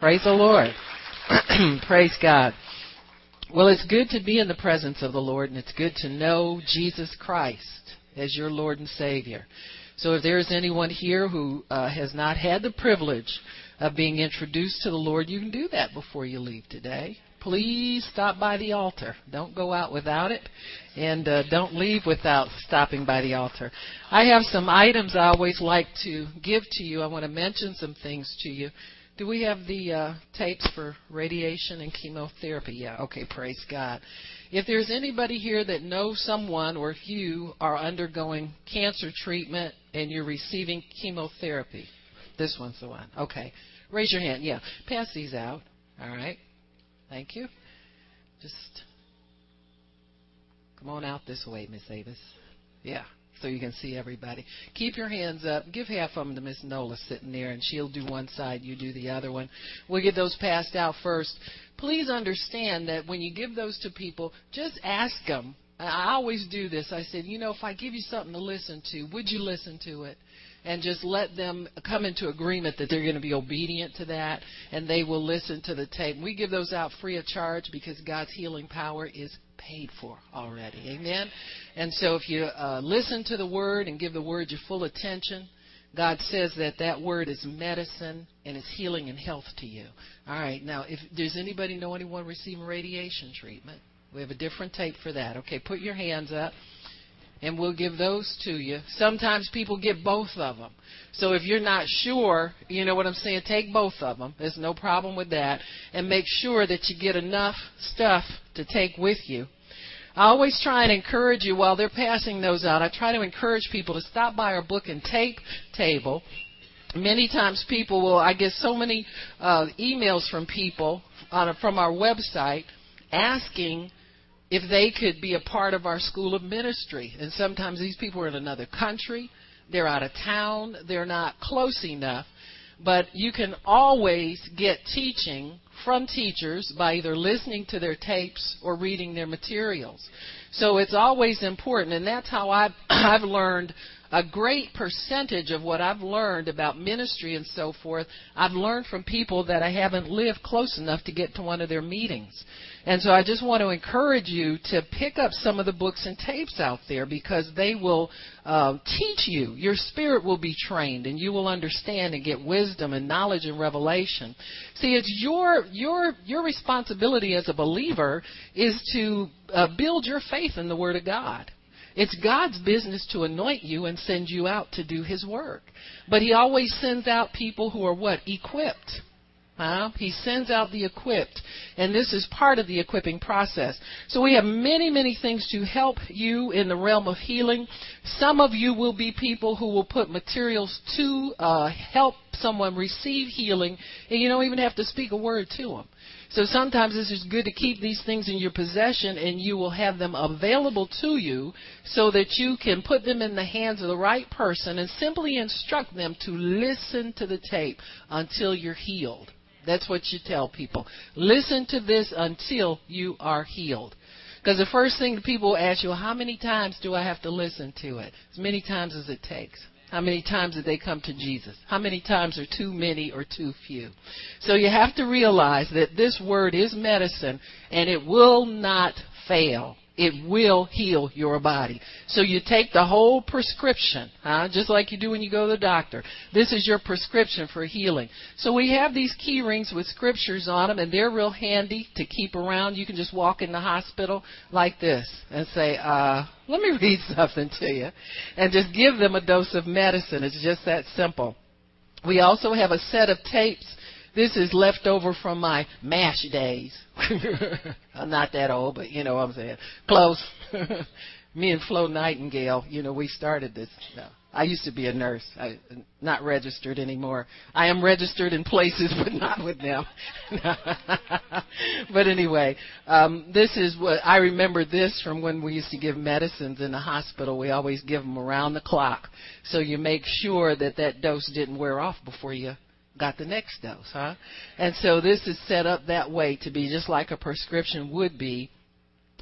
Praise the Lord. Praise God. Well, it's good to be in the presence of the Lord, and it's good to know Jesus Christ as your Lord and Savior. So, if there is anyone here who uh, has not had the privilege of being introduced to the Lord, you can do that before you leave today. Please stop by the altar. Don't go out without it, and uh, don't leave without stopping by the altar. I have some items I always like to give to you. I want to mention some things to you. Do we have the uh, tapes for radiation and chemotherapy? Yeah, okay, praise God. If there's anybody here that knows someone or if you are undergoing cancer treatment and you're receiving chemotherapy, this one's the one. Okay, raise your hand. Yeah, pass these out. All right, thank you. Just come on out this way, Miss Avis. Yeah, so you can see everybody. Keep your hands up. Give half of them to Miss Nola sitting there, and she'll do one side, you do the other one. We'll get those passed out first. Please understand that when you give those to people, just ask them. I always do this. I said, you know, if I give you something to listen to, would you listen to it? and just let them come into agreement that they're going to be obedient to that and they will listen to the tape. We give those out free of charge because God's healing power is paid for already. Amen. And so if you uh, listen to the word and give the word your full attention, God says that that word is medicine and it's healing and health to you. All right. Now, if does anybody know anyone receiving radiation treatment? We have a different tape for that. Okay, put your hands up and we'll give those to you. Sometimes people get both of them. So if you're not sure, you know what I'm saying, take both of them. There's no problem with that. And make sure that you get enough stuff to take with you. I always try and encourage you while they're passing those out. I try to encourage people to stop by our book and tape table. Many times people will, I get so many uh, emails from people a, from our website asking if they could be a part of our school of ministry. And sometimes these people are in another country, they're out of town, they're not close enough. But you can always get teaching from teachers by either listening to their tapes or reading their materials. So it's always important, and that's how I've, I've learned a great percentage of what I've learned about ministry and so forth, I've learned from people that I haven't lived close enough to get to one of their meetings. And so I just want to encourage you to pick up some of the books and tapes out there because they will uh, teach you. Your spirit will be trained and you will understand and get wisdom and knowledge and revelation. See, it's your your your responsibility as a believer is to uh, build your faith in the Word of God. It's God's business to anoint you and send you out to do His work. But He always sends out people who are what? Equipped. Huh? He sends out the equipped. And this is part of the equipping process. So we have many, many things to help you in the realm of healing. Some of you will be people who will put materials to uh, help someone receive healing, and you don't even have to speak a word to them. So sometimes it's just good to keep these things in your possession and you will have them available to you so that you can put them in the hands of the right person and simply instruct them to listen to the tape until you're healed. That's what you tell people. Listen to this until you are healed. Because the first thing people ask you, how many times do I have to listen to it? As many times as it takes. How many times did they come to Jesus? How many times are too many or too few? So you have to realize that this word is medicine and it will not fail it will heal your body. So you take the whole prescription, huh? just like you do when you go to the doctor. This is your prescription for healing. So we have these key rings with scriptures on them, and they're real handy to keep around. You can just walk in the hospital like this and say, uh, let me read something to you, and just give them a dose of medicine. It's just that simple. We also have a set of tapes this is left over from my MASH days. I'm not that old, but you know what I'm saying. Close. Me and Flo Nightingale, you know, we started this. No, I used to be a nurse. I not registered anymore. I am registered in places, but not with them. but anyway, um, this is what I remember. This from when we used to give medicines in the hospital. We always give them around the clock, so you make sure that that dose didn't wear off before you got the next dose, huh? And so this is set up that way to be just like a prescription would be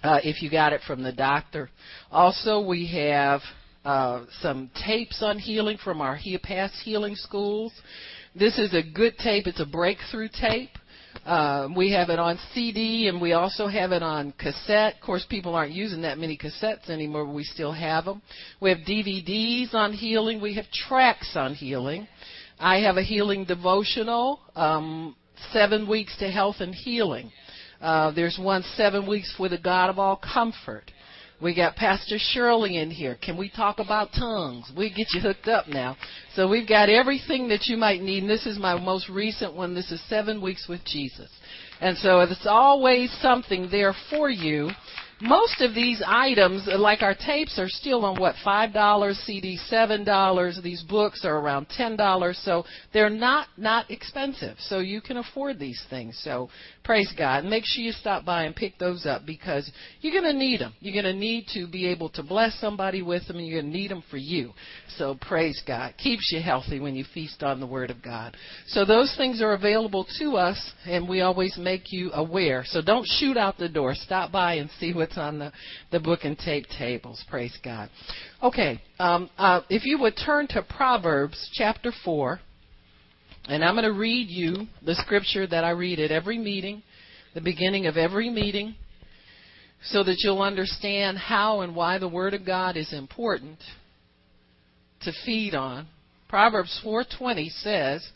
uh, if you got it from the doctor. Also, we have uh, some tapes on healing from our past healing schools. This is a good tape. It's a breakthrough tape. Uh, we have it on CD and we also have it on cassette. Of course, people aren't using that many cassettes anymore, but we still have them. We have DVDs on healing. We have tracks on healing. I have a healing devotional, um, Seven Weeks to Health and Healing. Uh, there's one, Seven Weeks for the God of All Comfort. We got Pastor Shirley in here. Can we talk about tongues? We get you hooked up now. So we've got everything that you might need. And this is my most recent one. This is seven weeks with Jesus. And so it's always something there for you most of these items, like our tapes, are still on what five dollars, CD seven dollars. These books are around ten dollars, so they're not not expensive. So you can afford these things. So praise God. And Make sure you stop by and pick those up because you're going to need them. You're going to need to be able to bless somebody with them, and you're going to need them for you. So praise God. Keeps you healthy when you feast on the Word of God. So those things are available to us, and we always make you aware. So don't shoot out the door. Stop by and see what what's on the, the book and tape tables. Praise God. Okay, um, uh, if you would turn to Proverbs chapter 4, and I'm going to read you the scripture that I read at every meeting, the beginning of every meeting, so that you'll understand how and why the Word of God is important to feed on. Proverbs 4:20 says,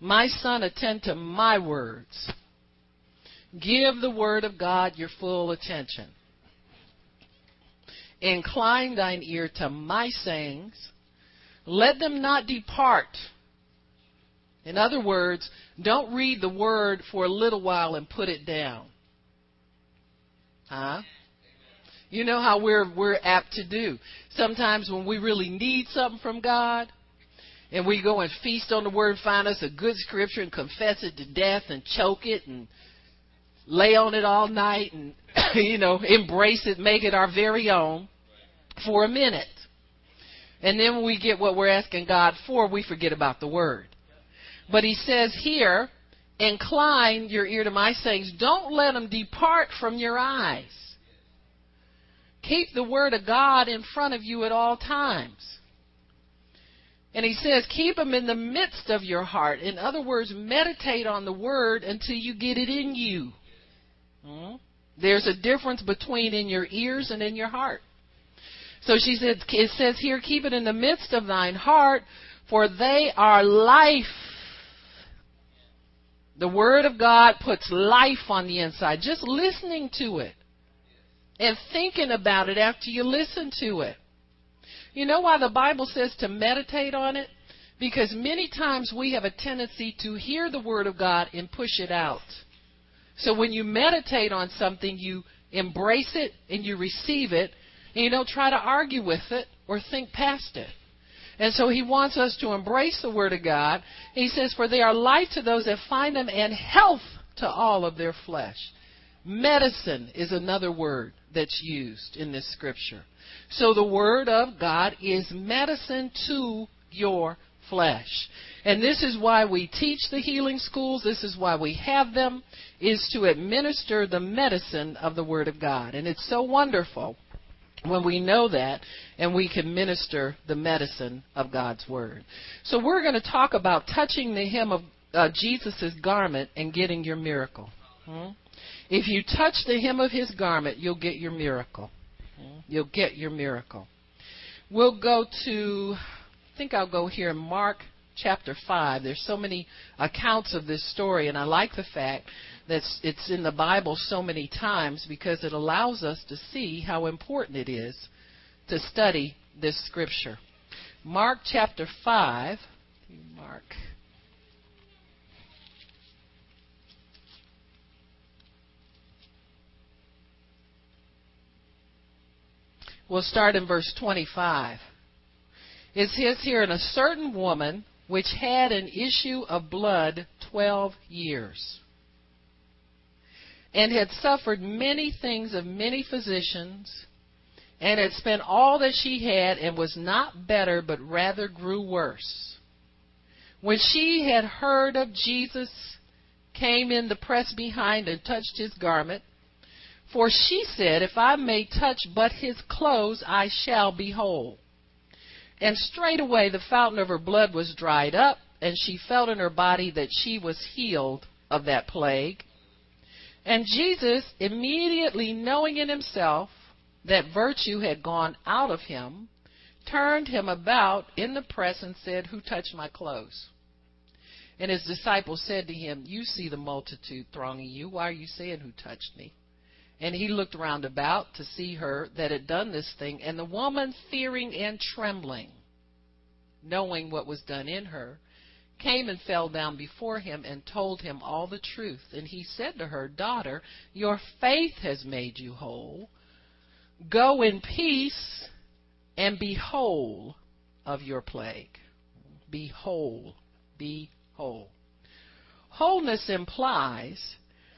"My son, attend to my words. Give the word of God your full attention. Incline thine ear to my sayings. Let them not depart. In other words, don't read the word for a little while and put it down. Huh? You know how we're we're apt to do. Sometimes when we really need something from God, and we go and feast on the word, find us a good scripture and confess it to death and choke it and lay on it all night and you know embrace it, make it our very own for a minute. And then when we get what we're asking God for, we forget about the word. But he says here, incline your ear to my sayings. Don't let them depart from your eyes. Keep the word of God in front of you at all times. And he says, keep them in the midst of your heart. In other words, meditate on the word until you get it in you. Hmm? There's a difference between in your ears and in your heart. So she said, it says here, keep it in the midst of thine heart, for they are life. The Word of God puts life on the inside. Just listening to it and thinking about it after you listen to it. You know why the Bible says to meditate on it? Because many times we have a tendency to hear the Word of God and push it out. So when you meditate on something, you embrace it and you receive it, and you don't try to argue with it or think past it. And so he wants us to embrace the Word of God. He says, For they are life to those that find them and health to all of their flesh. Medicine is another word that's used in this scripture. So the Word of God is medicine to your flesh. And this is why we teach the healing schools. This is why we have them, is to administer the medicine of the Word of God. And it's so wonderful when we know that and we can minister the medicine of God's word. So we're going to talk about touching the hem of uh, Jesus' garment and getting your miracle. Hmm? If you touch the hem of his garment, you'll get your miracle. Hmm? You'll get your miracle. We'll go to, I think I'll go here Mark chapter 5. There's so many accounts of this story, and I like the fact that it's in the Bible so many times because it allows us to see how important it is to study this scripture. Mark chapter 5, Mark We'll start in verse 25. It says here, And a certain woman which had an issue of blood 12 years and had suffered many things of many physicians, and had spent all that she had, and was not better, but rather grew worse. When she had heard of Jesus, came in the press behind and touched his garment. For she said, If I may touch but his clothes, I shall be whole. And straightway the fountain of her blood was dried up, and she felt in her body that she was healed of that plague. And Jesus, immediately knowing in himself that virtue had gone out of him, turned him about in the press and said, Who touched my clothes? And his disciples said to him, You see the multitude thronging you. Why are you saying, Who touched me? And he looked round about to see her that had done this thing. And the woman, fearing and trembling, knowing what was done in her, came and fell down before him and told him all the truth. And he said to her, Daughter, your faith has made you whole. Go in peace and be whole of your plague. Be whole. Be whole. Wholeness implies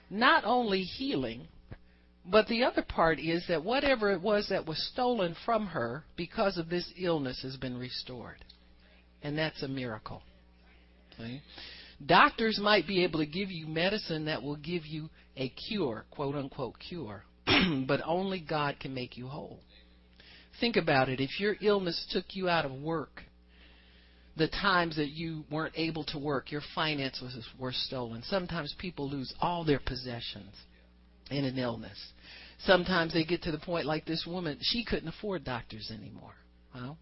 not only healing, but the other part is that whatever it was that was stolen from her because of this illness has been restored. And that's a miracle. Okay? Doctors might be able to give you medicine that will give you a cure, quote unquote cure, but only God can make you whole. Think about it. If your illness took you out of work, the times that you weren't able to work, your finances were stolen. Sometimes people lose all their possessions in an illness. Sometimes they get to the point like this woman, she couldn't afford doctors anymore. Well,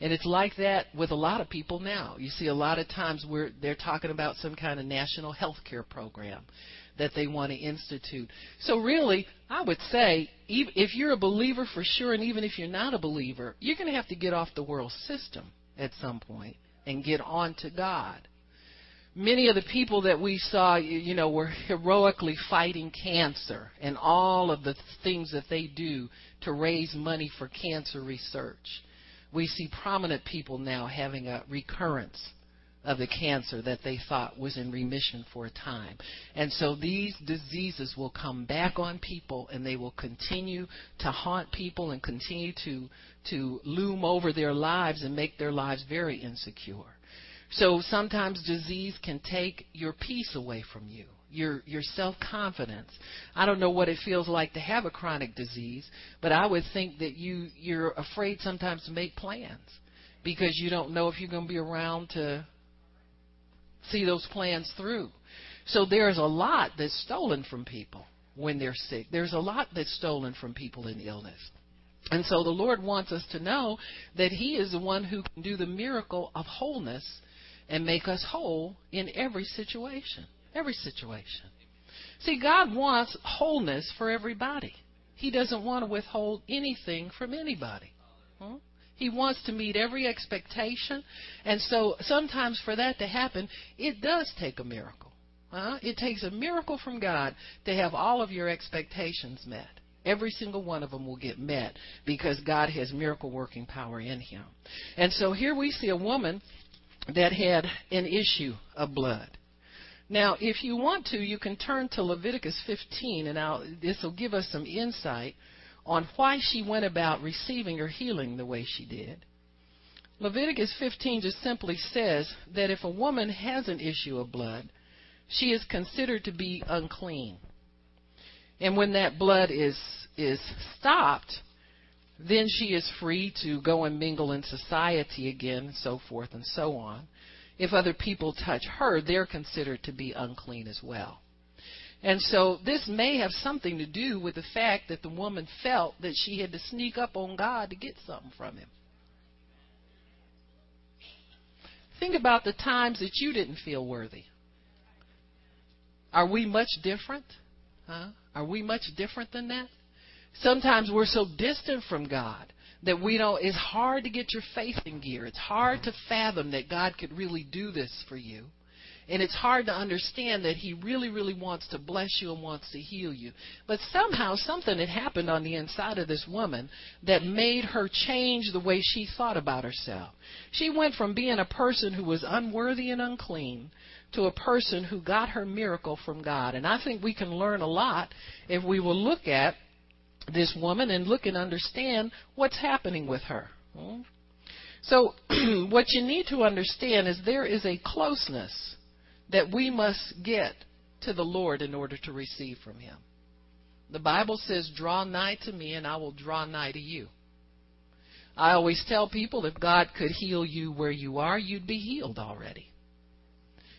and it's like that with a lot of people now. You see a lot of times where they're talking about some kind of national health care program that they want to institute. So really, I would say if you're a believer for sure and even if you're not a believer, you're going to have to get off the world system at some point and get on to God. Many of the people that we saw, you know, were heroically fighting cancer and all of the things that they do to raise money for cancer research. We see prominent people now having a recurrence of the cancer that they thought was in remission for a time. And so these diseases will come back on people and they will continue to haunt people and continue to to loom over their lives and make their lives very insecure. So sometimes disease can take your peace away from you your your self confidence. I don't know what it feels like to have a chronic disease, but I would think that you you're afraid sometimes to make plans because you don't know if you're going to be around to see those plans through. So there's a lot that's stolen from people when they're sick. There's a lot that's stolen from people in illness. And so the Lord wants us to know that He is the one who can do the miracle of wholeness and make us whole in every situation. Every situation. See, God wants wholeness for everybody. He doesn't want to withhold anything from anybody. Huh? He wants to meet every expectation. And so sometimes for that to happen, it does take a miracle. Uh, it takes a miracle from God to have all of your expectations met. Every single one of them will get met because God has miracle working power in him. And so here we see a woman that had an issue of blood. Now, if you want to, you can turn to Leviticus 15, and this will give us some insight on why she went about receiving her healing the way she did. Leviticus 15 just simply says that if a woman has an issue of blood, she is considered to be unclean. And when that blood is is stopped, then she is free to go and mingle in society again, and so forth and so on. If other people touch her, they're considered to be unclean as well. And so this may have something to do with the fact that the woman felt that she had to sneak up on God to get something from him. Think about the times that you didn't feel worthy. Are we much different? Huh? Are we much different than that? Sometimes we're so distant from God that we don't it's hard to get your faith in gear. It's hard to fathom that God could really do this for you. And it's hard to understand that he really, really wants to bless you and wants to heal you. But somehow something had happened on the inside of this woman that made her change the way she thought about herself. She went from being a person who was unworthy and unclean to a person who got her miracle from God. And I think we can learn a lot if we will look at this woman and look and understand what's happening with her. Hmm? So, what you need to understand is there is a closeness that we must get to the Lord in order to receive from Him. The Bible says, Draw nigh to me, and I will draw nigh to you. I always tell people if God could heal you where you are, you'd be healed already.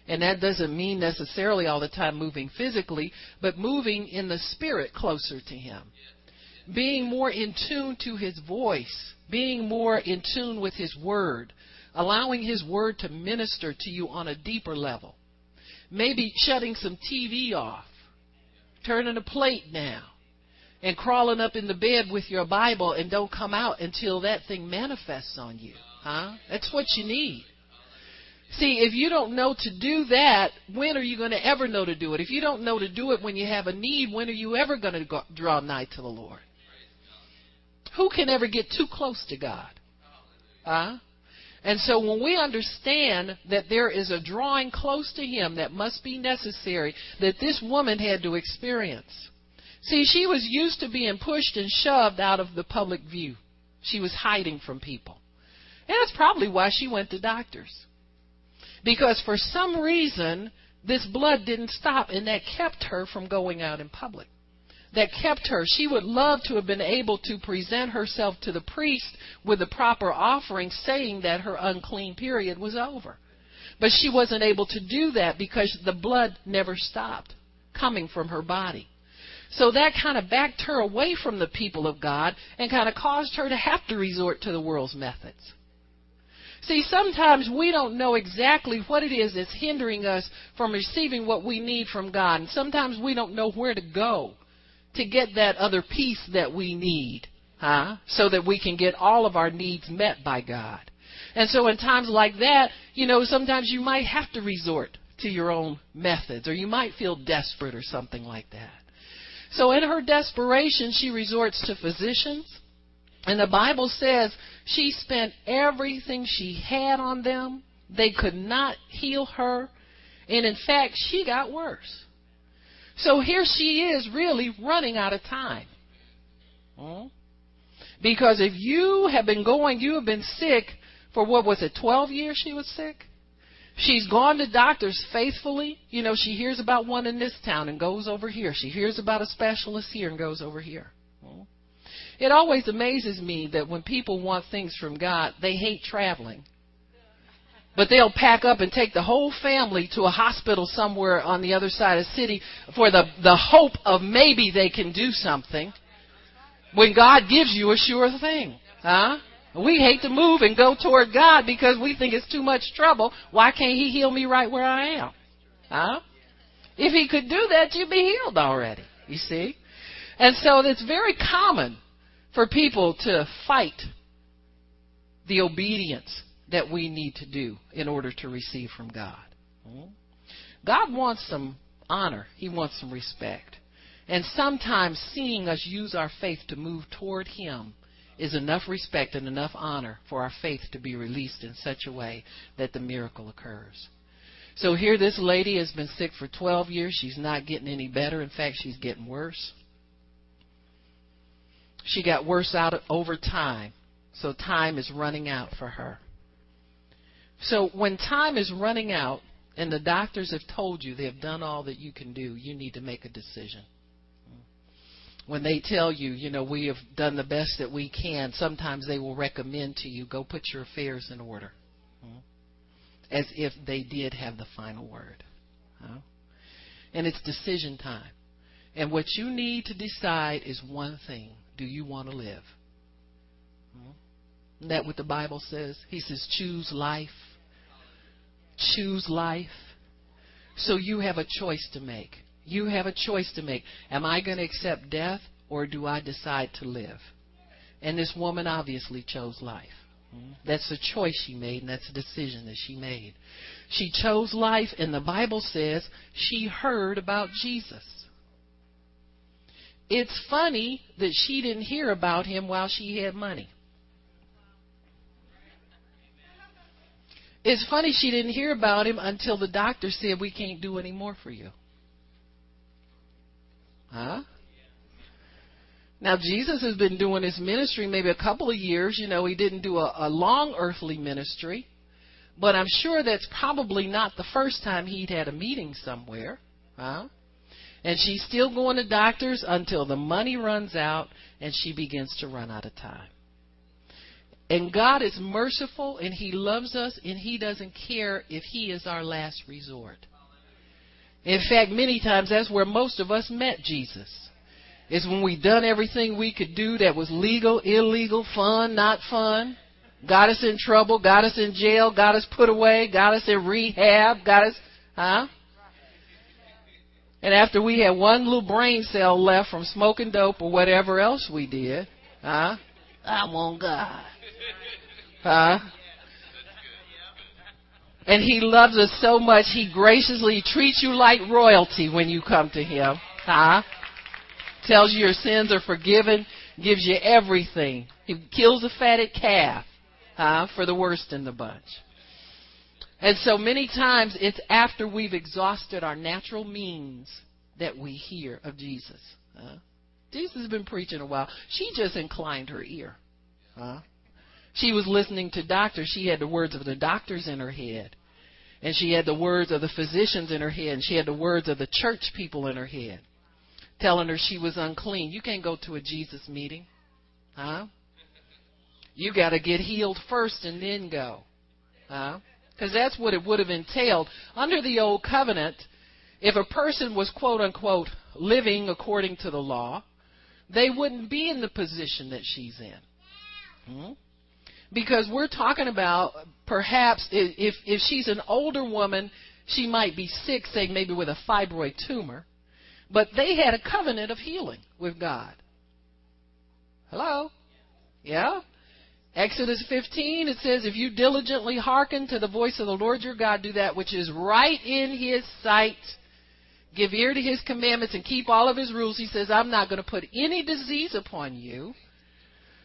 And that doesn't mean necessarily all the time moving physically, but moving in the spirit closer to Him. Being more in tune to His voice, being more in tune with His Word, allowing His Word to minister to you on a deeper level. Maybe shutting some TV off, turning a plate now, and crawling up in the bed with your Bible and don't come out until that thing manifests on you. Huh? That's what you need. See, if you don't know to do that, when are you going to ever know to do it? If you don't know to do it when you have a need, when are you ever going to go, draw nigh to the Lord? Who can ever get too close to God? Huh? And so when we understand that there is a drawing close to Him that must be necessary, that this woman had to experience. See, she was used to being pushed and shoved out of the public view. She was hiding from people. And that's probably why she went to doctors. Because for some reason, this blood didn't stop, and that kept her from going out in public. That kept her. She would love to have been able to present herself to the priest with the proper offering, saying that her unclean period was over. But she wasn't able to do that because the blood never stopped coming from her body. So that kind of backed her away from the people of God and kind of caused her to have to resort to the world's methods. See, sometimes we don't know exactly what it is that's hindering us from receiving what we need from God. And sometimes we don't know where to go to get that other piece that we need, huh? So that we can get all of our needs met by God. And so in times like that, you know, sometimes you might have to resort to your own methods or you might feel desperate or something like that. So in her desperation, she resorts to physicians. And the Bible says she spent everything she had on them. They could not heal her. And in fact, she got worse. So here she is really running out of time. Hmm? Because if you have been going, you have been sick for what was it, 12 years she was sick? She's gone to doctors faithfully. You know, she hears about one in this town and goes over here. She hears about a specialist here and goes over here. Hmm? It always amazes me that when people want things from God, they hate traveling. But they'll pack up and take the whole family to a hospital somewhere on the other side of the city for the, the hope of maybe they can do something when God gives you a sure thing. Huh? We hate to move and go toward God because we think it's too much trouble. Why can't He heal me right where I am? Huh? If He could do that, you'd be healed already. You see? And so it's very common for people to fight the obedience that we need to do in order to receive from God. God wants some honor, He wants some respect. And sometimes seeing us use our faith to move toward Him is enough respect and enough honor for our faith to be released in such a way that the miracle occurs. So here, this lady has been sick for 12 years. She's not getting any better. In fact, she's getting worse. She got worse out over time. So time is running out for her. So when time is running out and the doctors have told you they have done all that you can do, you need to make a decision. When they tell you, you know, we have done the best that we can, sometimes they will recommend to you, go put your affairs in order. As if they did have the final word. And it's decision time. And what you need to decide is one thing do you want to live? That what the Bible says? He says, choose life. Choose life. So you have a choice to make. You have a choice to make. Am I going to accept death or do I decide to live? And this woman obviously chose life. That's a choice she made, and that's a decision that she made. She chose life, and the Bible says she heard about Jesus. It's funny that she didn't hear about him while she had money. It's funny she didn't hear about him until the doctor said, We can't do any more for you. Huh? Now, Jesus has been doing his ministry maybe a couple of years. You know, he didn't do a, a long earthly ministry, but I'm sure that's probably not the first time he'd had a meeting somewhere. Huh? And she's still going to doctors until the money runs out and she begins to run out of time. And God is merciful and He loves us and He doesn't care if He is our last resort. In fact, many times that's where most of us met Jesus. It's when we done everything we could do that was legal, illegal, fun, not fun, got us in trouble, got us in jail, got us put away, got us in rehab, got us, huh? And after we had one little brain cell left from smoking dope or whatever else we did, huh? I want God. Huh? And he loves us so much, he graciously treats you like royalty when you come to him. Huh? Tells you your sins are forgiven, gives you everything. He kills a fatted calf, huh, for the worst in the bunch. And so many times it's after we've exhausted our natural means that we hear of Jesus. Huh? Jesus has been preaching a while. She just inclined her ear. Huh? She was listening to doctors. She had the words of the doctors in her head. And she had the words of the physicians in her head. And she had the words of the church people in her head. Telling her she was unclean. You can't go to a Jesus meeting. Huh? You got to get healed first and then go. Huh? Because that's what it would have entailed. Under the old covenant, if a person was quote unquote living according to the law, they wouldn't be in the position that she's in. Hmm? Because we're talking about perhaps if if she's an older woman, she might be sick, say maybe with a fibroid tumor, but they had a covenant of healing with God. Hello? Yeah? Exodus 15, it says, If you diligently hearken to the voice of the Lord your God, do that which is right in his sight, give ear to his commandments, and keep all of his rules, he says, I'm not going to put any disease upon you.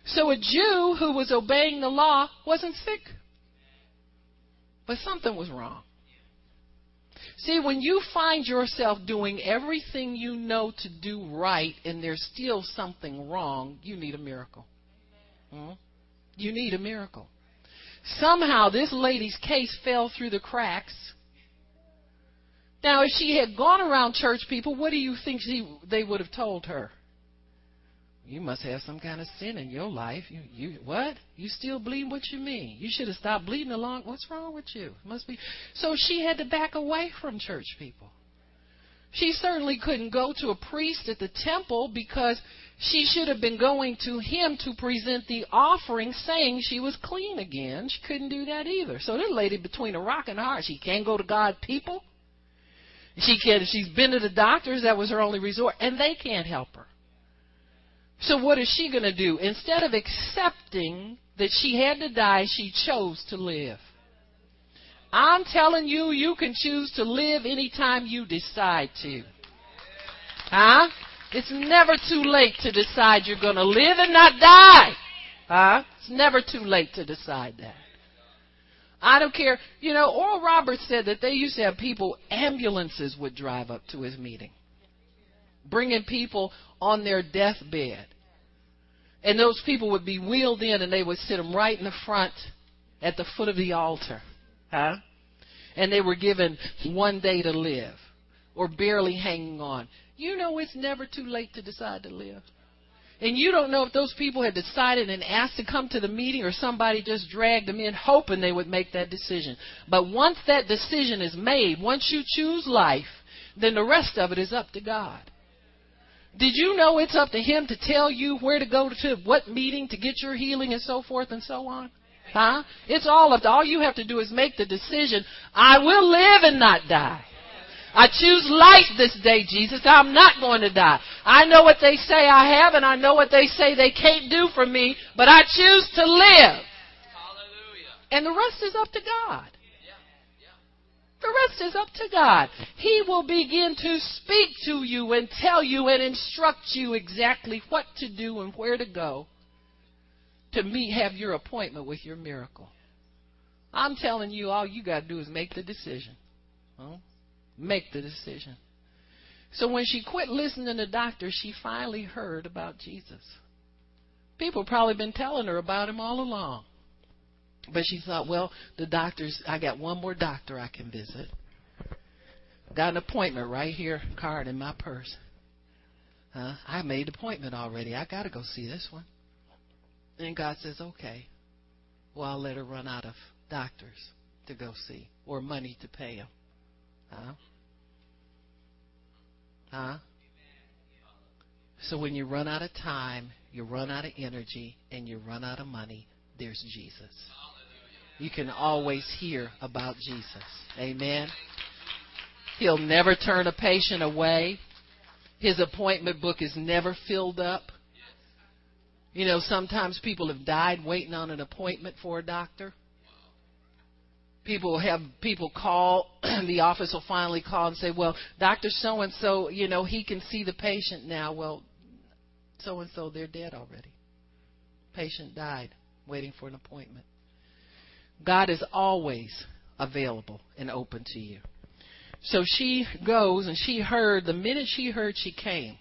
So a Jew who was obeying the law wasn't sick. But something was wrong. See, when you find yourself doing everything you know to do right and there's still something wrong, you need a miracle. Hmm? You need a miracle. Somehow this lady's case fell through the cracks. Now, if she had gone around church people, what do you think she, they would have told her? You must have some kind of sin in your life. You, you, what? You still bleed? What you mean? You should have stopped bleeding along. What's wrong with you? Must be. So she had to back away from church people. She certainly couldn't go to a priest at the temple because she should have been going to him to present the offering saying she was clean again. She couldn't do that either. So this lady between a rock and a hard. She can't go to God people. She can't. she's been to the doctors, that was her only resort, and they can't help her. So what is she going to do? Instead of accepting that she had to die, she chose to live. I'm telling you, you can choose to live anytime you decide to. Huh? It's never too late to decide you're going to live and not die. Huh? It's never too late to decide that. I don't care. You know, Oral Roberts said that they used to have people, ambulances would drive up to his meeting, bringing people on their deathbed. And those people would be wheeled in and they would sit them right in the front at the foot of the altar. Huh? And they were given one day to live or barely hanging on. You know it's never too late to decide to live. And you don't know if those people had decided and asked to come to the meeting or somebody just dragged them in hoping they would make that decision. But once that decision is made, once you choose life, then the rest of it is up to God. Did you know it's up to Him to tell you where to go to, what meeting to get your healing and so forth and so on? Huh? It's all up to, all you have to do is make the decision, I will live and not die. I choose life this day, Jesus. I'm not going to die. I know what they say I have and I know what they say they can't do for me, but I choose to live. Hallelujah. And the rest is up to God. The rest is up to God. He will begin to speak to you and tell you and instruct you exactly what to do and where to go to meet, have your appointment with your miracle. I'm telling you, all you got to do is make the decision. Huh? Make the decision. So when she quit listening to doctors, she finally heard about Jesus. People probably been telling her about him all along. But she thought, well, the doctors, I got one more doctor I can visit. Got an appointment right here, card in my purse. Huh? I made appointment already. I got to go see this one. And God says, okay. Well, I'll let her run out of doctors to go see or money to pay them. Huh? Huh? So when you run out of time, you run out of energy, and you run out of money, there's Jesus. You can always hear about Jesus. Amen. He'll never turn a patient away. His appointment book is never filled up. You know, sometimes people have died waiting on an appointment for a doctor. People have people call, the office will finally call and say, Well, Dr. So and so, you know, he can see the patient now. Well, so and so, they're dead already. Patient died waiting for an appointment. God is always available and open to you. So she goes and she heard, the minute she heard, she came.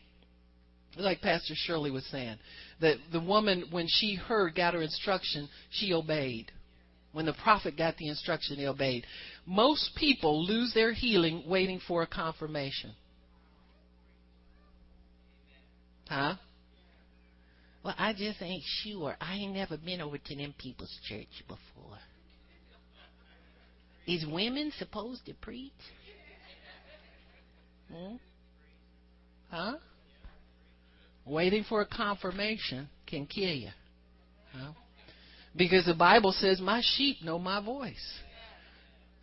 Like Pastor Shirley was saying, that the woman, when she heard, got her instruction, she obeyed. When the prophet got the instruction, he obeyed. Most people lose their healing waiting for a confirmation. Huh? Well, I just ain't sure. I ain't never been over to them people's church before. Is women supposed to preach? Hmm? Huh? Waiting for a confirmation can kill you. Huh? Because the Bible says, My sheep know my voice.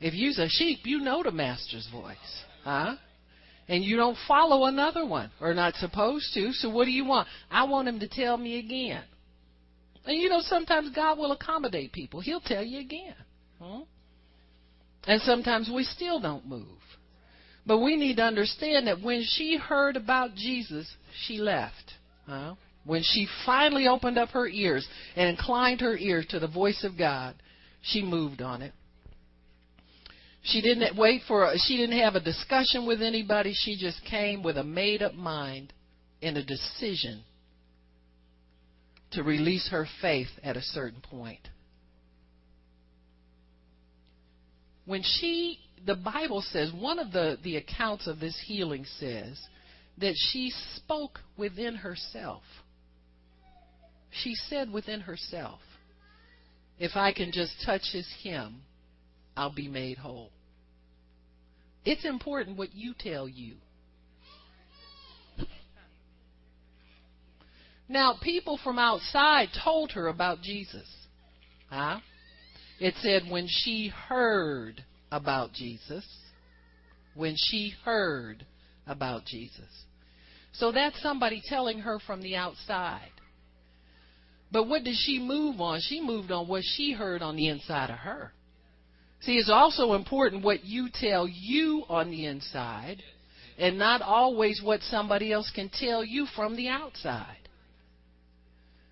If you's a sheep, you know the master's voice. Huh? And you don't follow another one, or not supposed to. So what do you want? I want him to tell me again. And you know, sometimes God will accommodate people. He'll tell you again. Huh? And sometimes we still don't move. But we need to understand that when she heard about Jesus, she left. Huh? When she finally opened up her ears and inclined her ear to the voice of God, she moved on it. She didn't wait for a, she didn't have a discussion with anybody. She just came with a made up mind and a decision to release her faith at a certain point. When she the Bible says one of the, the accounts of this healing says that she spoke within herself. She said within herself, if I can just touch his hem, I'll be made whole. It's important what you tell you. Now, people from outside told her about Jesus. Huh? It said when she heard about Jesus, when she heard about Jesus. So that's somebody telling her from the outside. But what did she move on? She moved on what she heard on the inside of her. See, it's also important what you tell you on the inside and not always what somebody else can tell you from the outside.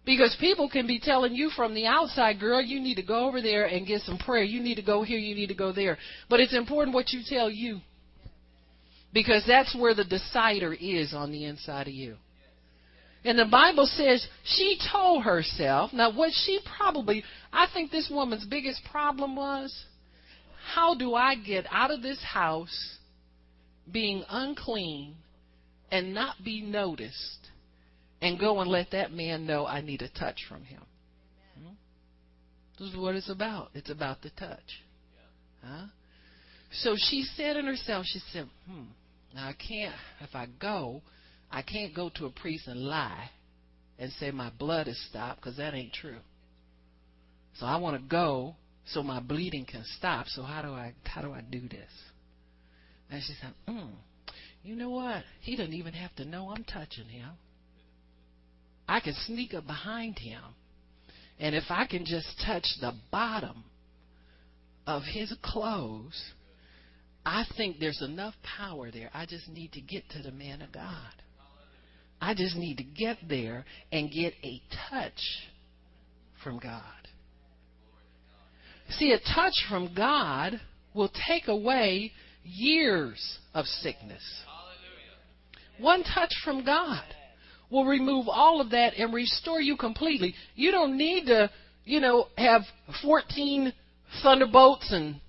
Because people can be telling you from the outside, girl, you need to go over there and get some prayer. You need to go here, you need to go there. But it's important what you tell you. Because that's where the decider is on the inside of you. And the Bible says she told herself, now what she probably, I think this woman's biggest problem was, how do I get out of this house being unclean and not be noticed and go and let that man know I need a touch from him? Hmm? This is what it's about. It's about the touch. Huh? So she said in herself, she said, hmm, now I can't, if I go, I can't go to a priest and lie and say my blood is stopped because that ain't true. So I want to go so my bleeding can stop. So how do I how do I do this? And she said, hmm, you know what? He doesn't even have to know I'm touching him. I can sneak up behind him, and if I can just touch the bottom of his clothes, I think there's enough power there. I just need to get to the man of God. I just need to get there and get a touch from God. See, a touch from God will take away years of sickness. One touch from God will remove all of that and restore you completely. You don't need to, you know, have 14 thunderbolts and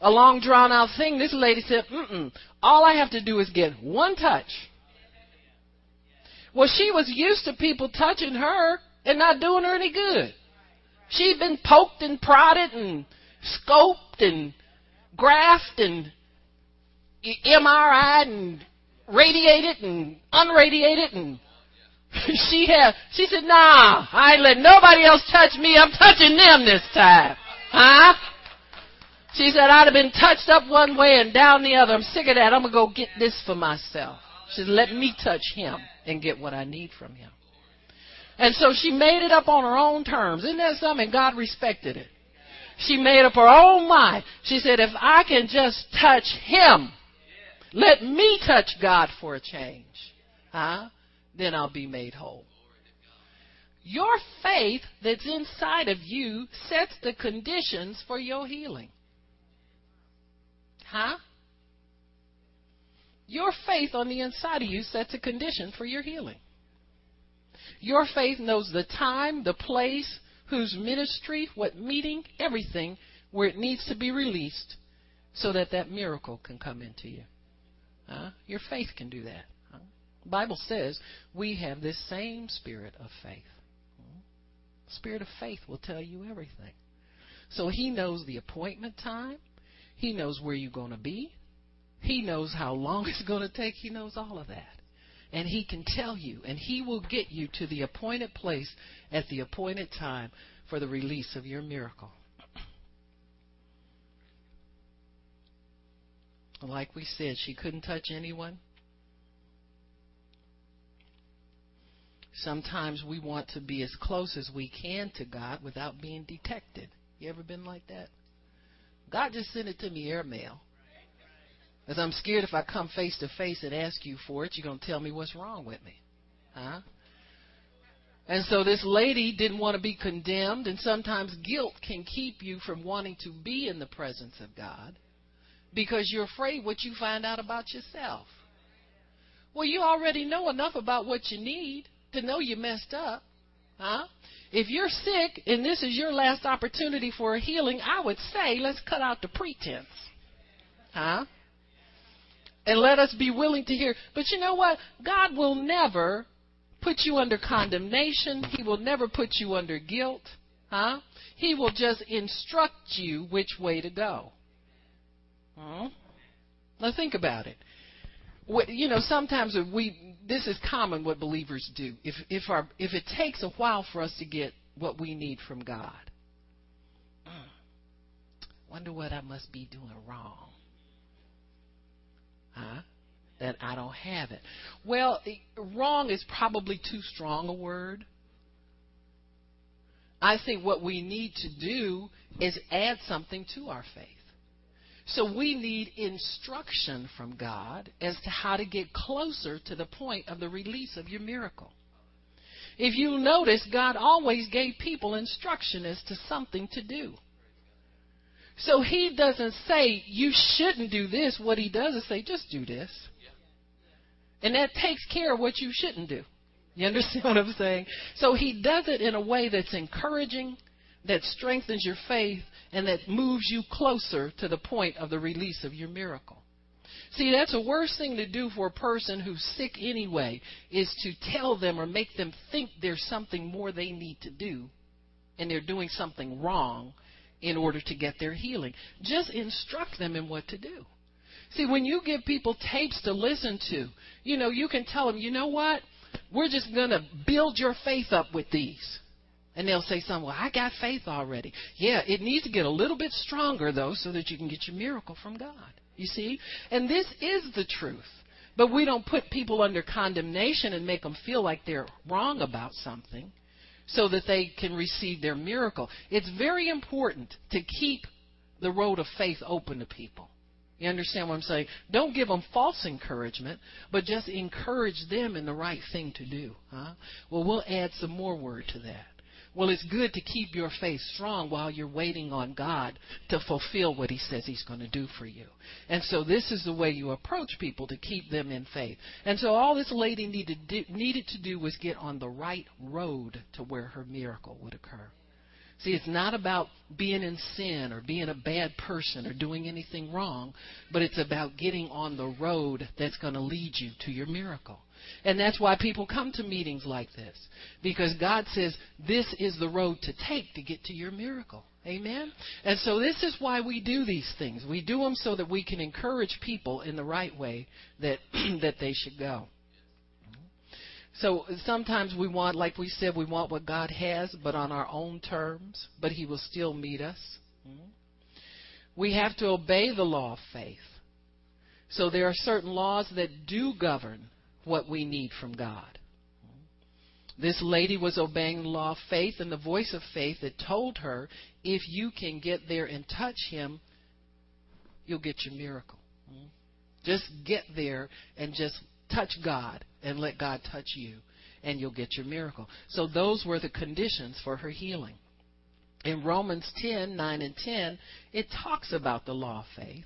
a long drawn out thing. This lady said, Mm-mm. all I have to do is get one touch well, she was used to people touching her and not doing her any good. She'd been poked and prodded and scoped and graphed and MRI'd and radiated and unradiated and she had she said, nah, I ain't let nobody else touch me. I'm touching them this time. Huh? She said, I'd have been touched up one way and down the other. I'm sick of that. I'm going to go get this for myself. She said, let me touch him and get what I need from him. And so she made it up on her own terms. Isn't that something? God respected it. She made up her own mind. She said, if I can just touch him, let me touch God for a change, huh? Then I'll be made whole. Your faith that's inside of you sets the conditions for your healing. Huh? Your faith on the inside of you sets a condition for your healing. Your faith knows the time, the place, whose ministry, what meeting, everything where it needs to be released so that that miracle can come into you. Huh? Your faith can do that. Bible says we have this same spirit of faith. Spirit of faith will tell you everything. So he knows the appointment time. He knows where you're going to be. He knows how long it's going to take. He knows all of that. And He can tell you, and He will get you to the appointed place at the appointed time for the release of your miracle. Like we said, she couldn't touch anyone. Sometimes we want to be as close as we can to God without being detected. You ever been like that? God just sent it to me airmail. Because I'm scared if I come face to face and ask you for it, you're going to tell me what's wrong with me. Huh? And so this lady didn't want to be condemned, and sometimes guilt can keep you from wanting to be in the presence of God because you're afraid what you find out about yourself. Well, you already know enough about what you need to know you messed up. Huh? If you're sick and this is your last opportunity for a healing, I would say let's cut out the pretense. Huh? And let us be willing to hear. But you know what? God will never put you under condemnation. He will never put you under guilt. Huh? He will just instruct you which way to go. Huh? Now think about it. You know, sometimes we this is common what believers do. If if our if it takes a while for us to get what we need from God, wonder what I must be doing wrong. Huh? That I don't have it. Well, eh, wrong is probably too strong a word. I think what we need to do is add something to our faith. So we need instruction from God as to how to get closer to the point of the release of your miracle. If you notice, God always gave people instruction as to something to do. So he doesn't say you shouldn't do this. What he does is say just do this. And that takes care of what you shouldn't do. You understand what I'm saying? So he does it in a way that's encouraging, that strengthens your faith, and that moves you closer to the point of the release of your miracle. See, that's the worst thing to do for a person who's sick anyway, is to tell them or make them think there's something more they need to do, and they're doing something wrong in order to get their healing. Just instruct them in what to do. See, when you give people tapes to listen to, you know, you can tell them, you know what? We're just going to build your faith up with these. And they'll say something, well, I got faith already. Yeah, it needs to get a little bit stronger, though, so that you can get your miracle from God. You see? And this is the truth. But we don't put people under condemnation and make them feel like they're wrong about something so that they can receive their miracle. It's very important to keep the road of faith open to people. You understand what I'm saying? Don't give them false encouragement, but just encourage them in the right thing to do. Huh? Well, we'll add some more word to that. Well, it's good to keep your faith strong while you're waiting on God to fulfill what He says He's going to do for you. And so this is the way you approach people to keep them in faith. And so all this lady needed, needed to do was get on the right road to where her miracle would occur. See, it's not about being in sin or being a bad person or doing anything wrong, but it's about getting on the road that's going to lead you to your miracle. And that's why people come to meetings like this. Because God says this is the road to take to get to your miracle. Amen? And so this is why we do these things. We do them so that we can encourage people in the right way that, that they should go. So sometimes we want, like we said, we want what God has, but on our own terms, but He will still meet us. We have to obey the law of faith. So there are certain laws that do govern what we need from God. This lady was obeying the law of faith and the voice of faith that told her, if you can get there and touch him, you'll get your miracle. Just get there and just touch God and let God touch you, and you'll get your miracle. So those were the conditions for her healing. In Romans 10 9 and 10, it talks about the law of faith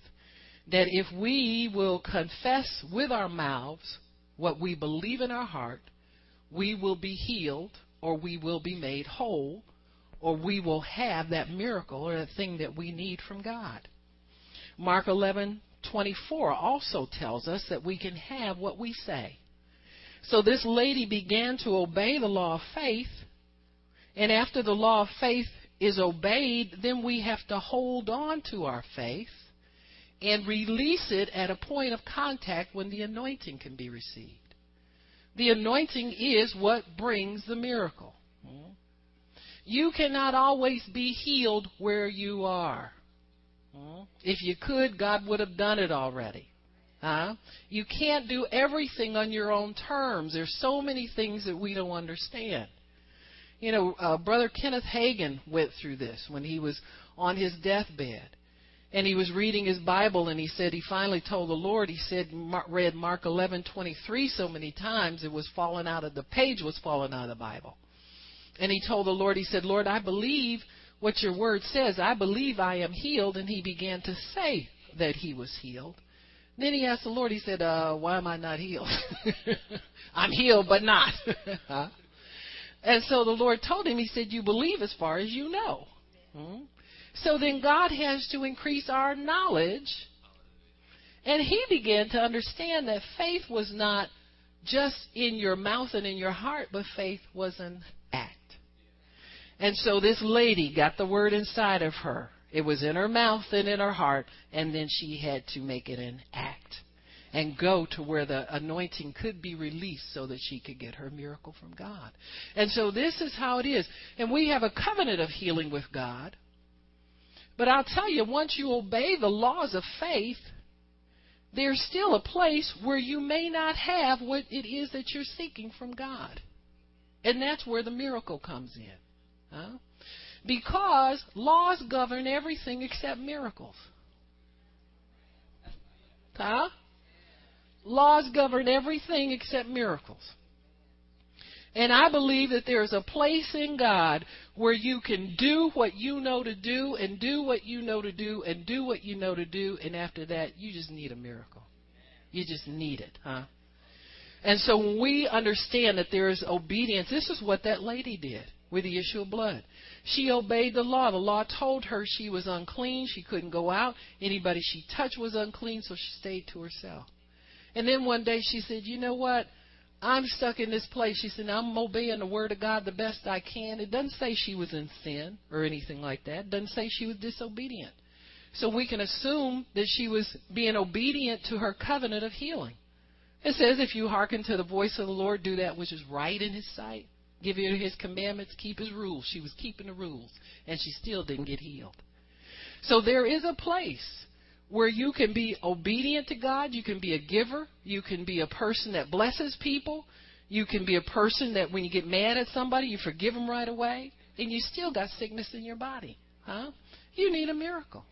that if we will confess with our mouths what we believe in our heart, we will be healed or we will be made whole or we will have that miracle or that thing that we need from God. Mark 11:24 also tells us that we can have what we say. So this lady began to obey the law of faith, and after the law of faith is obeyed, then we have to hold on to our faith and release it at a point of contact when the anointing can be received. The anointing is what brings the miracle. You cannot always be healed where you are. If you could, God would have done it already. Huh? You can't do everything on your own terms. There's so many things that we don't understand. You know, uh, Brother Kenneth Hagin went through this when he was on his deathbed and he was reading his Bible, and he said he finally told the Lord. He said read Mark 11:23 so many times it was falling out of the page was falling out of the Bible. And he told the Lord, he said, Lord, I believe what your word says. I believe I am healed. And he began to say that he was healed. Then he asked the Lord, he said, uh, why am I not healed? I'm healed, but not. and so the Lord told him, he said, you believe as far as you know. Hmm? So then God has to increase our knowledge. And he began to understand that faith was not just in your mouth and in your heart, but faith was an act. And so this lady got the word inside of her. It was in her mouth and in her heart, and then she had to make it an act and go to where the anointing could be released so that she could get her miracle from God. And so this is how it is. And we have a covenant of healing with God. But I'll tell you, once you obey the laws of faith, there's still a place where you may not have what it is that you're seeking from God. And that's where the miracle comes in. Huh? Because laws govern everything except miracles. Huh? Laws govern everything except miracles. And I believe that there is a place in God where you can do what you know to do and do what you know to do and do what you know to do, and after that, you just need a miracle. You just need it, huh? And so when we understand that there is obedience, this is what that lady did with the issue of blood. She obeyed the law. The law told her she was unclean. She couldn't go out. Anybody she touched was unclean, so she stayed to herself. And then one day she said, You know what? I'm stuck in this place. She said, I'm obeying the word of God the best I can. It doesn't say she was in sin or anything like that. It doesn't say she was disobedient. So we can assume that she was being obedient to her covenant of healing. It says, if you hearken to the voice of the Lord, do that which is right in his sight, give you his commandments, keep his rules. She was keeping the rules, and she still didn't get healed. So there is a place where you can be obedient to God, you can be a giver, you can be a person that blesses people, you can be a person that when you get mad at somebody, you forgive them right away, and you still got sickness in your body. Huh? You need a miracle.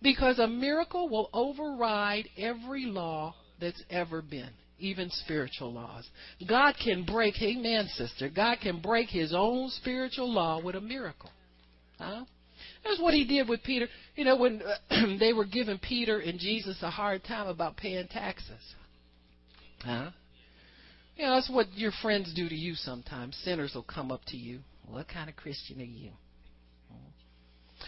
Because a miracle will override every law that's ever been, even spiritual laws. God can break, amen, sister, God can break his own spiritual law with a miracle. Huh? That's what he did with Peter. You know, when uh, they were giving Peter and Jesus a hard time about paying taxes. Huh? You know, that's what your friends do to you sometimes. Sinners will come up to you. What kind of Christian are you?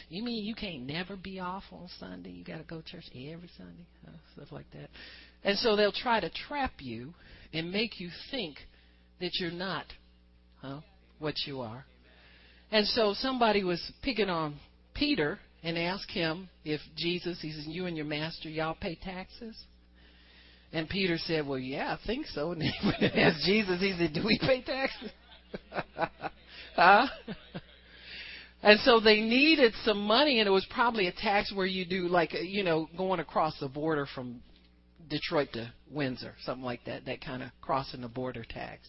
You mean you can't never be off on Sunday? You got to go to church every Sunday? Huh? Stuff like that. And so they'll try to trap you and make you think that you're not huh, what you are. And so somebody was picking on Peter and asked him if Jesus, he says, you and your master, y'all pay taxes? And Peter said, Well, yeah, I think so. And he asked Jesus, he said, Do we pay taxes? huh? And so they needed some money, and it was probably a tax where you do, like, you know, going across the border from Detroit to Windsor, something like that, that kind of crossing the border tax.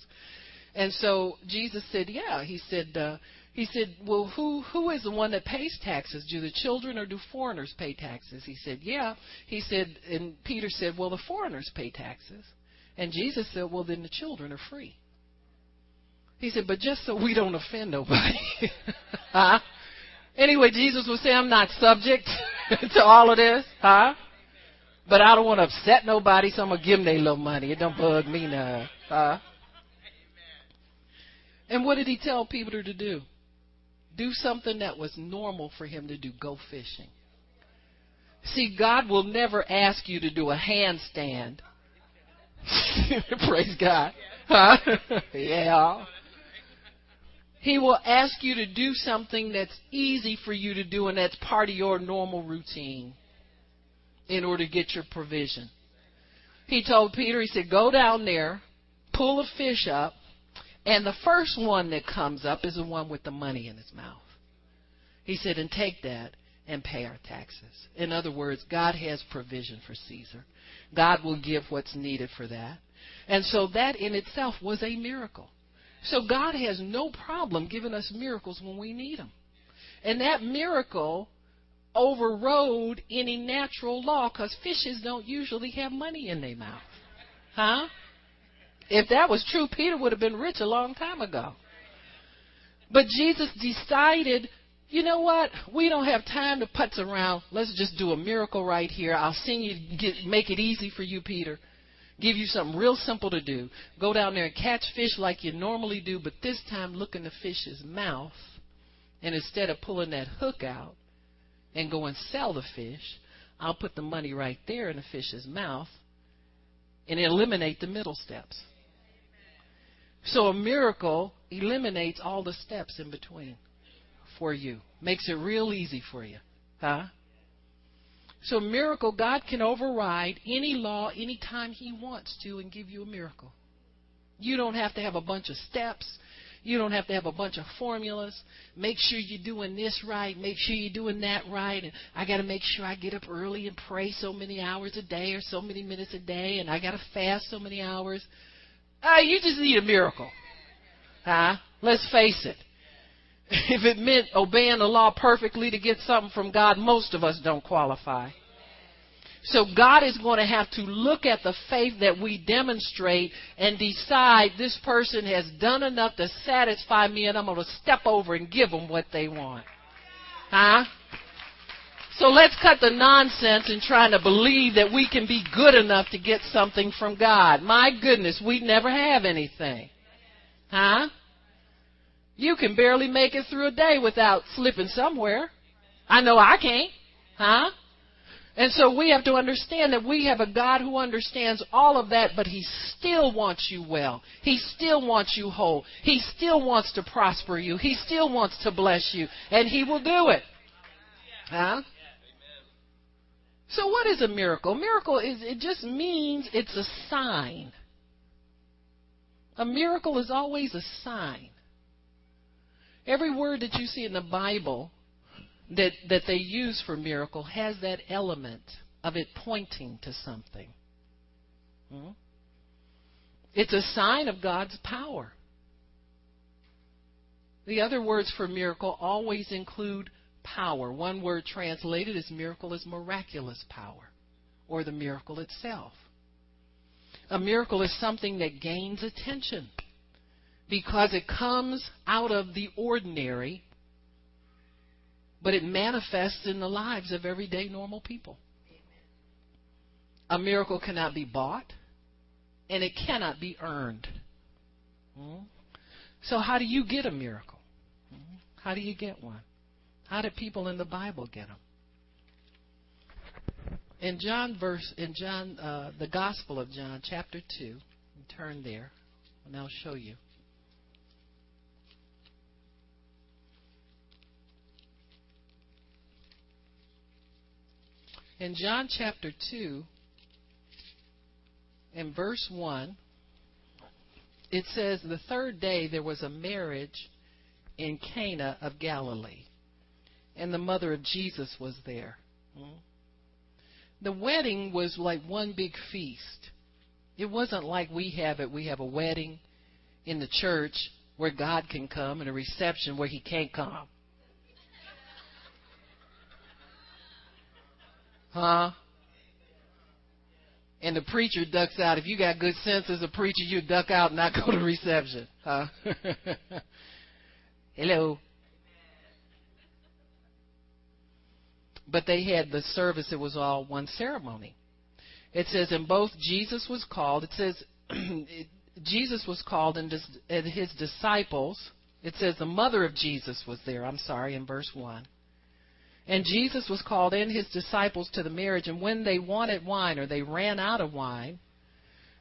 And so Jesus said, Yeah. He said, uh, he said, Well, who who is the one that pays taxes? Do the children or do foreigners pay taxes? He said, Yeah. He said, and Peter said, Well, the foreigners pay taxes. And Jesus said, Well, then the children are free. He said, But just so we don't offend nobody. huh? Anyway, Jesus was saying, I'm not subject to all of this. Huh? But I don't want to upset nobody, so I'm going to give them their little money. It don't bug me none. Huh? And what did he tell Peter to do? Do something that was normal for him to do go fishing. See, God will never ask you to do a handstand. Praise God. Huh? yeah. He will ask you to do something that's easy for you to do and that's part of your normal routine in order to get your provision. He told Peter, he said, go down there, pull a fish up, and the first one that comes up is the one with the money in his mouth. He said, and take that and pay our taxes. In other words, God has provision for Caesar. God will give what's needed for that. And so that in itself was a miracle. So God has no problem giving us miracles when we need them. And that miracle overrode any natural law because fishes don't usually have money in their mouth. Huh? If that was true, Peter would have been rich a long time ago. But Jesus decided, you know what? We don't have time to putz around. Let's just do a miracle right here. I'll send you, get, make it easy for you, Peter. Give you something real simple to do. Go down there and catch fish like you normally do, but this time look in the fish's mouth. And instead of pulling that hook out and go and sell the fish, I'll put the money right there in the fish's mouth and eliminate the middle steps. So a miracle eliminates all the steps in between for you. Makes it real easy for you. Huh? So a miracle, God can override any law anytime He wants to and give you a miracle. You don't have to have a bunch of steps. You don't have to have a bunch of formulas. Make sure you're doing this right. Make sure you're doing that right. And I got to make sure I get up early and pray so many hours a day or so many minutes a day. And I got to fast so many hours. Ah, you just need a miracle. Huh? Let's face it. If it meant obeying the law perfectly to get something from God, most of us don't qualify. So God is going to have to look at the faith that we demonstrate and decide this person has done enough to satisfy me and I'm going to step over and give them what they want. Huh? So let's cut the nonsense in trying to believe that we can be good enough to get something from God. My goodness, we never have anything. Huh? You can barely make it through a day without slipping somewhere. I know I can't. Huh? And so we have to understand that we have a God who understands all of that, but He still wants you well. He still wants you whole. He still wants to prosper you. He still wants to bless you. And He will do it. Huh? So what is a miracle? Miracle is it just means it's a sign. A miracle is always a sign. Every word that you see in the Bible that that they use for miracle has that element of it pointing to something. Hmm? It's a sign of God's power. The other words for miracle always include power. One word translated as miracle is miraculous power, or the miracle itself. A miracle is something that gains attention because it comes out of the ordinary, but it manifests in the lives of everyday normal people. A miracle cannot be bought, and it cannot be earned. Hmm? So, how do you get a miracle? Hmm? How do you get one? How did people in the Bible get them? in John verse in John uh, the Gospel of John chapter two. Turn there, and I'll show you. In John chapter 2, in verse 1, it says, The third day there was a marriage in Cana of Galilee, and the mother of Jesus was there. Hmm? The wedding was like one big feast. It wasn't like we have it. We have a wedding in the church where God can come and a reception where he can't come. Huh? And the preacher ducks out. If you got good sense as a preacher, you duck out and not go to reception. Huh? Hello. But they had the service, it was all one ceremony. It says, and both Jesus was called, it says, Jesus was called and his disciples, it says the mother of Jesus was there, I'm sorry, in verse 1. And Jesus was called and his disciples to the marriage, and when they wanted wine or they ran out of wine,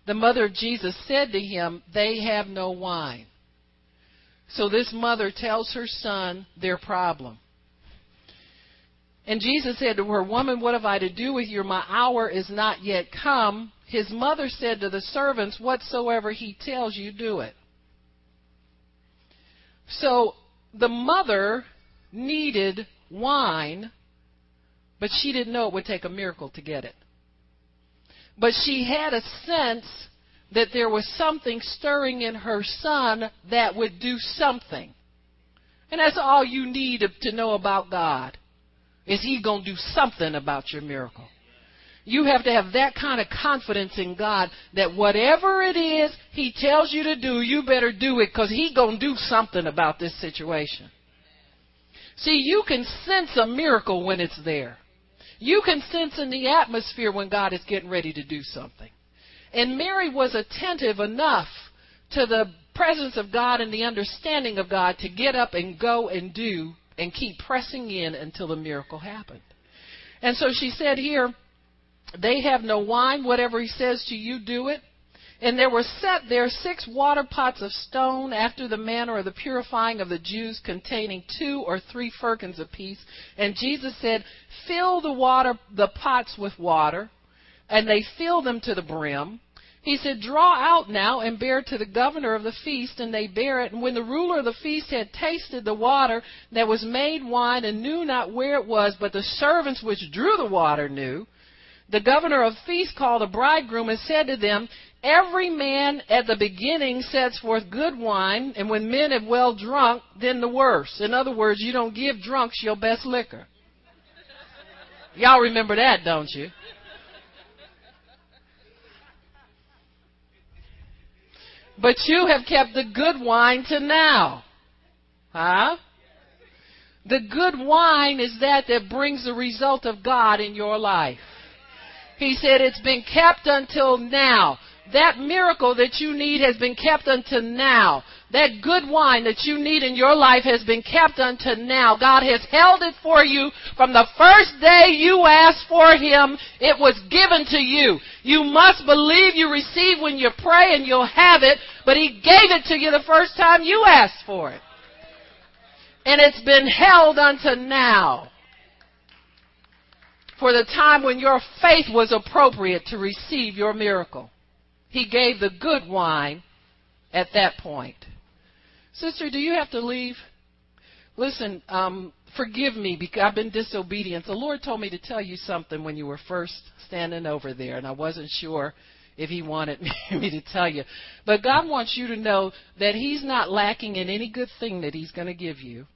the mother of Jesus said to him, They have no wine. So this mother tells her son their problem. And Jesus said to her, Woman, what have I to do with you? My hour is not yet come. His mother said to the servants, Whatsoever he tells you, do it. So the mother needed wine, but she didn't know it would take a miracle to get it. But she had a sense that there was something stirring in her son that would do something. And that's all you need to know about God. Is he going to do something about your miracle? You have to have that kind of confidence in God that whatever it is he tells you to do, you better do it because he going to do something about this situation. See, you can sense a miracle when it's there. You can sense in the atmosphere when God is getting ready to do something. And Mary was attentive enough to the presence of God and the understanding of God to get up and go and do and keep pressing in until the miracle happened. And so she said here, they have no wine. Whatever he says to you, do it. And there were set there six water pots of stone after the manner of the purifying of the Jews, containing two or three firkins apiece. And Jesus said, Fill the water, the pots with water. And they filled them to the brim. He said, Draw out now and bear to the governor of the feast, and they bear it. And when the ruler of the feast had tasted the water that was made wine and knew not where it was, but the servants which drew the water knew, the governor of the feast called the bridegroom and said to them, Every man at the beginning sets forth good wine, and when men have well drunk, then the worse. In other words, you don't give drunks your best liquor. Y'all remember that, don't you? But you have kept the good wine to now. Huh? The good wine is that that brings the result of God in your life. He said it's been kept until now. That miracle that you need has been kept until now. That good wine that you need in your life has been kept until now. God has held it for you from the first day you asked for Him. It was given to you. You must believe you receive when you pray and you'll have it, but He gave it to you the first time you asked for it. And it's been held until now. For the time when your faith was appropriate to receive your miracle. He gave the good wine at that point. Sister, do you have to leave? Listen, um, forgive me because I've been disobedient. The Lord told me to tell you something when you were first standing over there, and I wasn't sure if He wanted me to tell you. But God wants you to know that He's not lacking in any good thing that He's going to give you.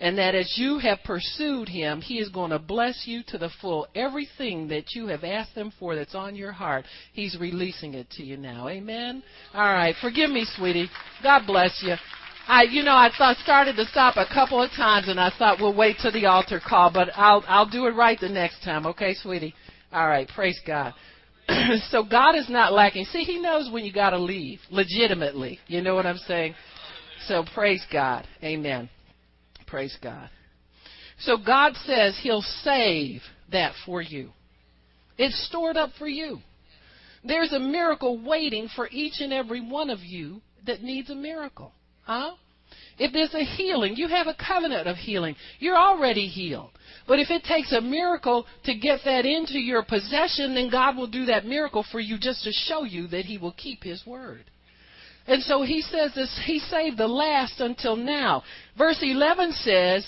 And that as you have pursued him, he is going to bless you to the full. Everything that you have asked him for that's on your heart, he's releasing it to you now. Amen. All right. Forgive me, sweetie. God bless you. I, you know, I thought started to stop a couple of times, and I thought we'll wait till the altar call, but I'll I'll do it right the next time. Okay, sweetie. All right. Praise God. so God is not lacking. See, He knows when you got to leave legitimately. You know what I'm saying? So praise God. Amen. Praise God. So God says He'll save that for you. It's stored up for you. There's a miracle waiting for each and every one of you that needs a miracle. Huh? If there's a healing, you have a covenant of healing. You're already healed. But if it takes a miracle to get that into your possession, then God will do that miracle for you just to show you that He will keep His word. And so He says this, He saved the last until now. Verse 11 says,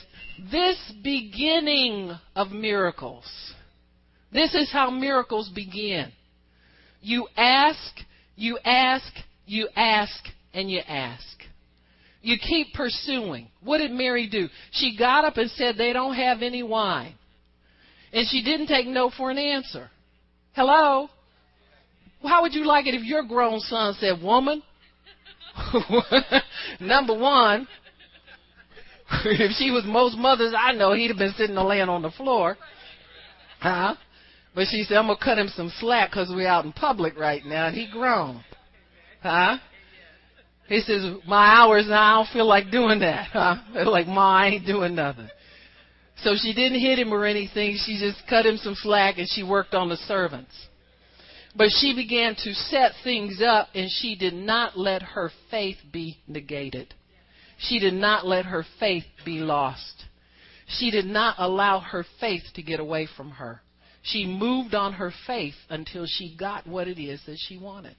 This beginning of miracles. This is how miracles begin. You ask, you ask, you ask, and you ask. You keep pursuing. What did Mary do? She got up and said, They don't have any wine. And she didn't take no for an answer. Hello? How would you like it if your grown son said, Woman? Number one, if she was most mothers I know, he'd have been sitting or laying on the floor. Huh? But she said, I'm going to cut him some slack because we're out in public right now, and he grown. Huh? He says, my hours I don't feel like doing that. Huh? like, Ma, I ain't doing nothing. So she didn't hit him or anything. She just cut him some slack and she worked on the servants. But she began to set things up and she did not let her faith be negated. She did not let her faith be lost. She did not allow her faith to get away from her. She moved on her faith until she got what it is that she wanted.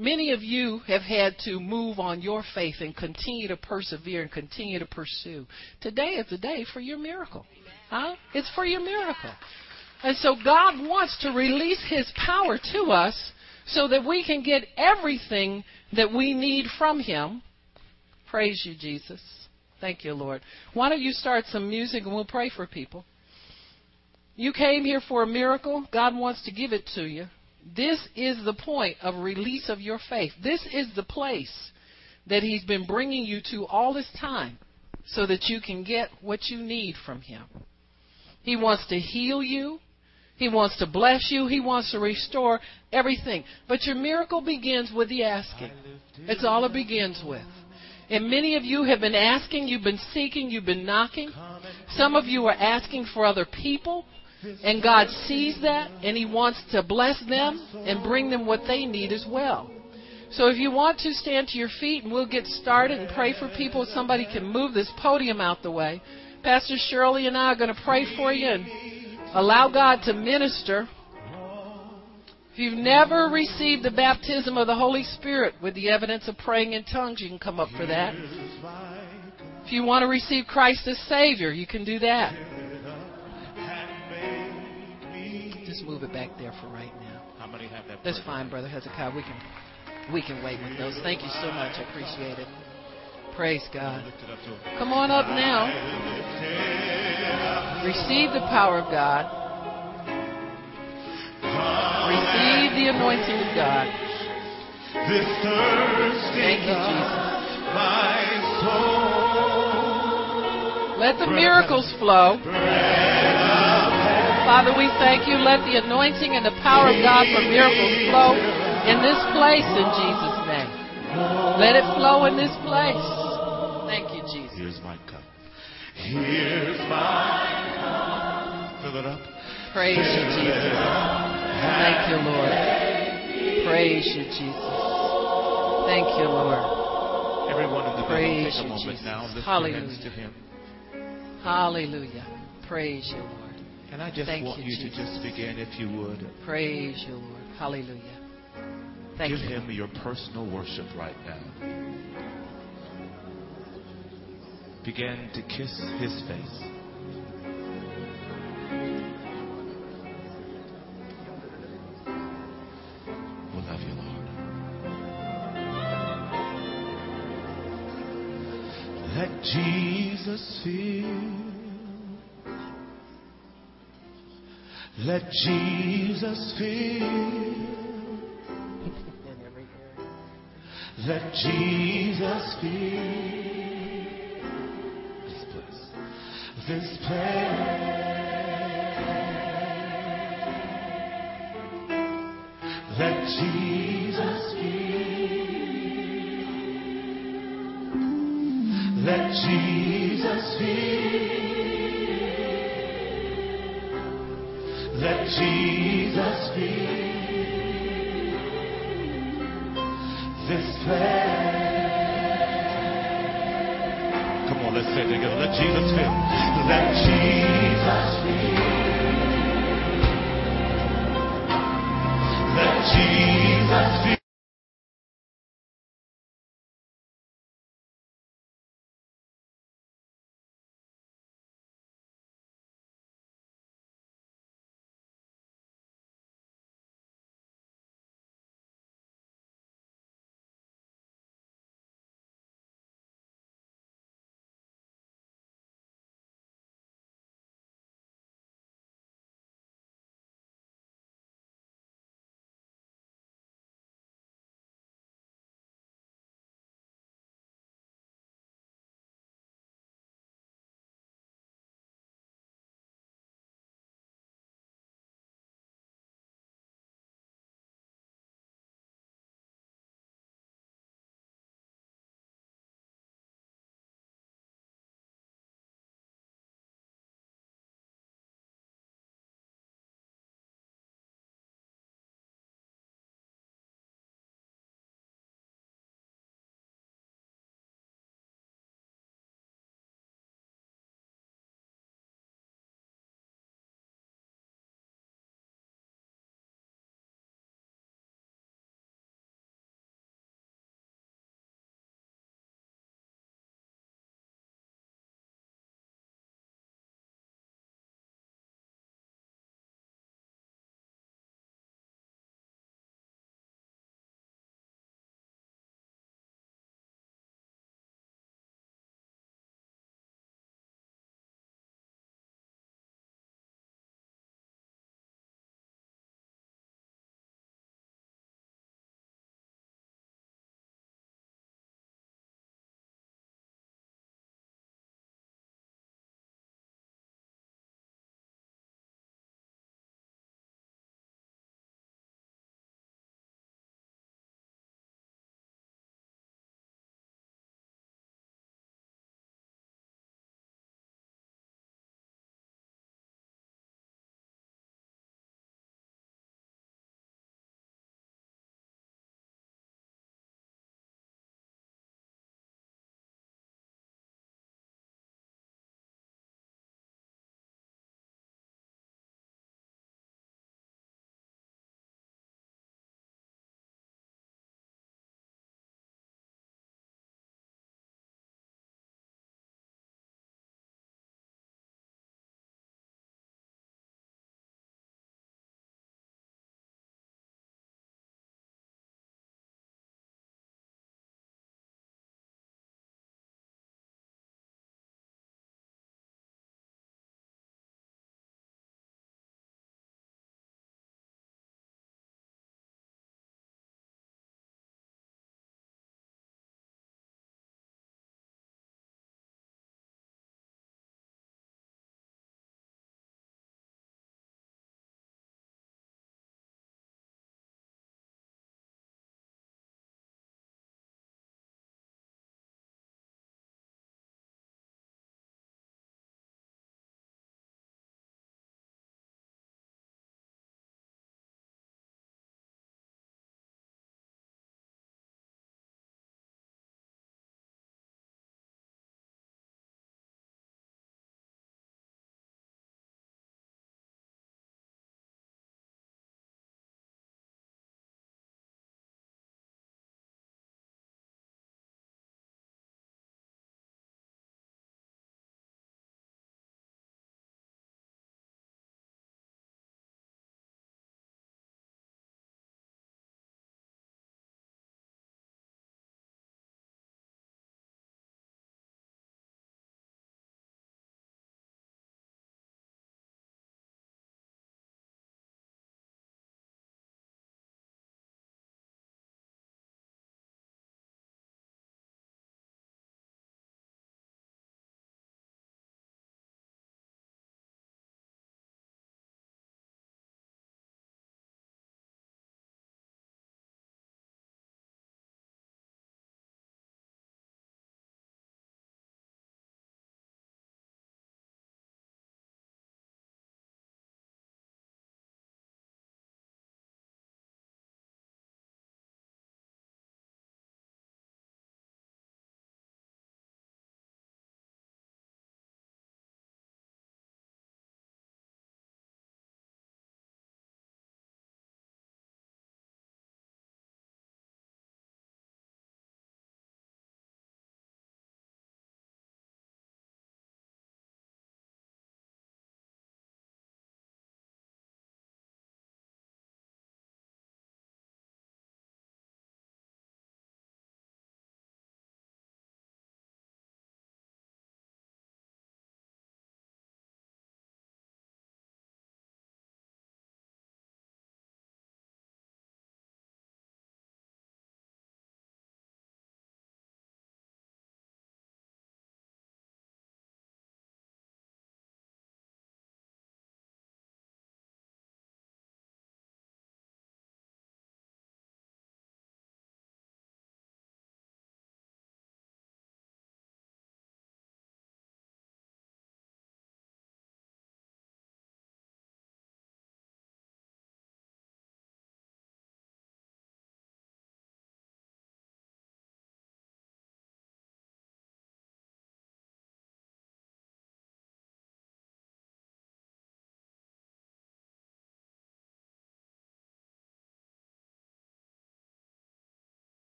Many of you have had to move on your faith and continue to persevere and continue to pursue. Today is the day for your miracle. Huh? It's for your miracle. And so God wants to release His power to us so that we can get everything that we need from Him. Praise you, Jesus. Thank you, Lord. Why don't you start some music and we'll pray for people? You came here for a miracle. God wants to give it to you. This is the point of release of your faith. This is the place that He's been bringing you to all this time so that you can get what you need from Him. He wants to heal you. He wants to bless you. He wants to restore everything. But your miracle begins with the asking. It's all it begins with. And many of you have been asking, you've been seeking, you've been knocking. Some of you are asking for other people. And God sees that and He wants to bless them and bring them what they need as well. So if you want to stand to your feet and we'll get started and pray for people, somebody can move this podium out the way. Pastor Shirley and I are going to pray for you and allow God to minister. If you've never received the baptism of the Holy Spirit with the evidence of praying in tongues, you can come up for that. If you want to receive Christ as Savior, you can do that. Just move it back there for right now. How many have that? That's fine, Brother Hezekiah. We can we can wait with those. Thank you so much. I appreciate it. Praise God. Come on up now. Receive the power of God. Receive the anointing of God. Thank you, Jesus. Let the miracles flow. Father, we thank you. Let the anointing and the power of God for miracles flow in this place in Jesus' name. Let it flow in this place. Thank you, Jesus. Here's my cup. Here's my cup. Fill it up. Praise you, Jesus. Thank you, Lord. Praise you, Jesus. Thank you, Lord. Everyone in the Praise building, take a moment Jesus. now. Lift Hallelujah. your hands to Him. Hallelujah. Praise you, Lord. And I just Thank want you, you, to just begin, if you would, Praise your Lord. Hallelujah. Thank give you. Him your personal worship right now. Begin to kiss His face. We love you, Lord. Let Jesus fill. Let Jesus fill. Let Jesus fill this place. This place. Let Jesus fill. Let Jesus fill. Let Jesus fill this place. Come on, let's say it together. Let Jesus fill. Let Jesus fill. Let Jesus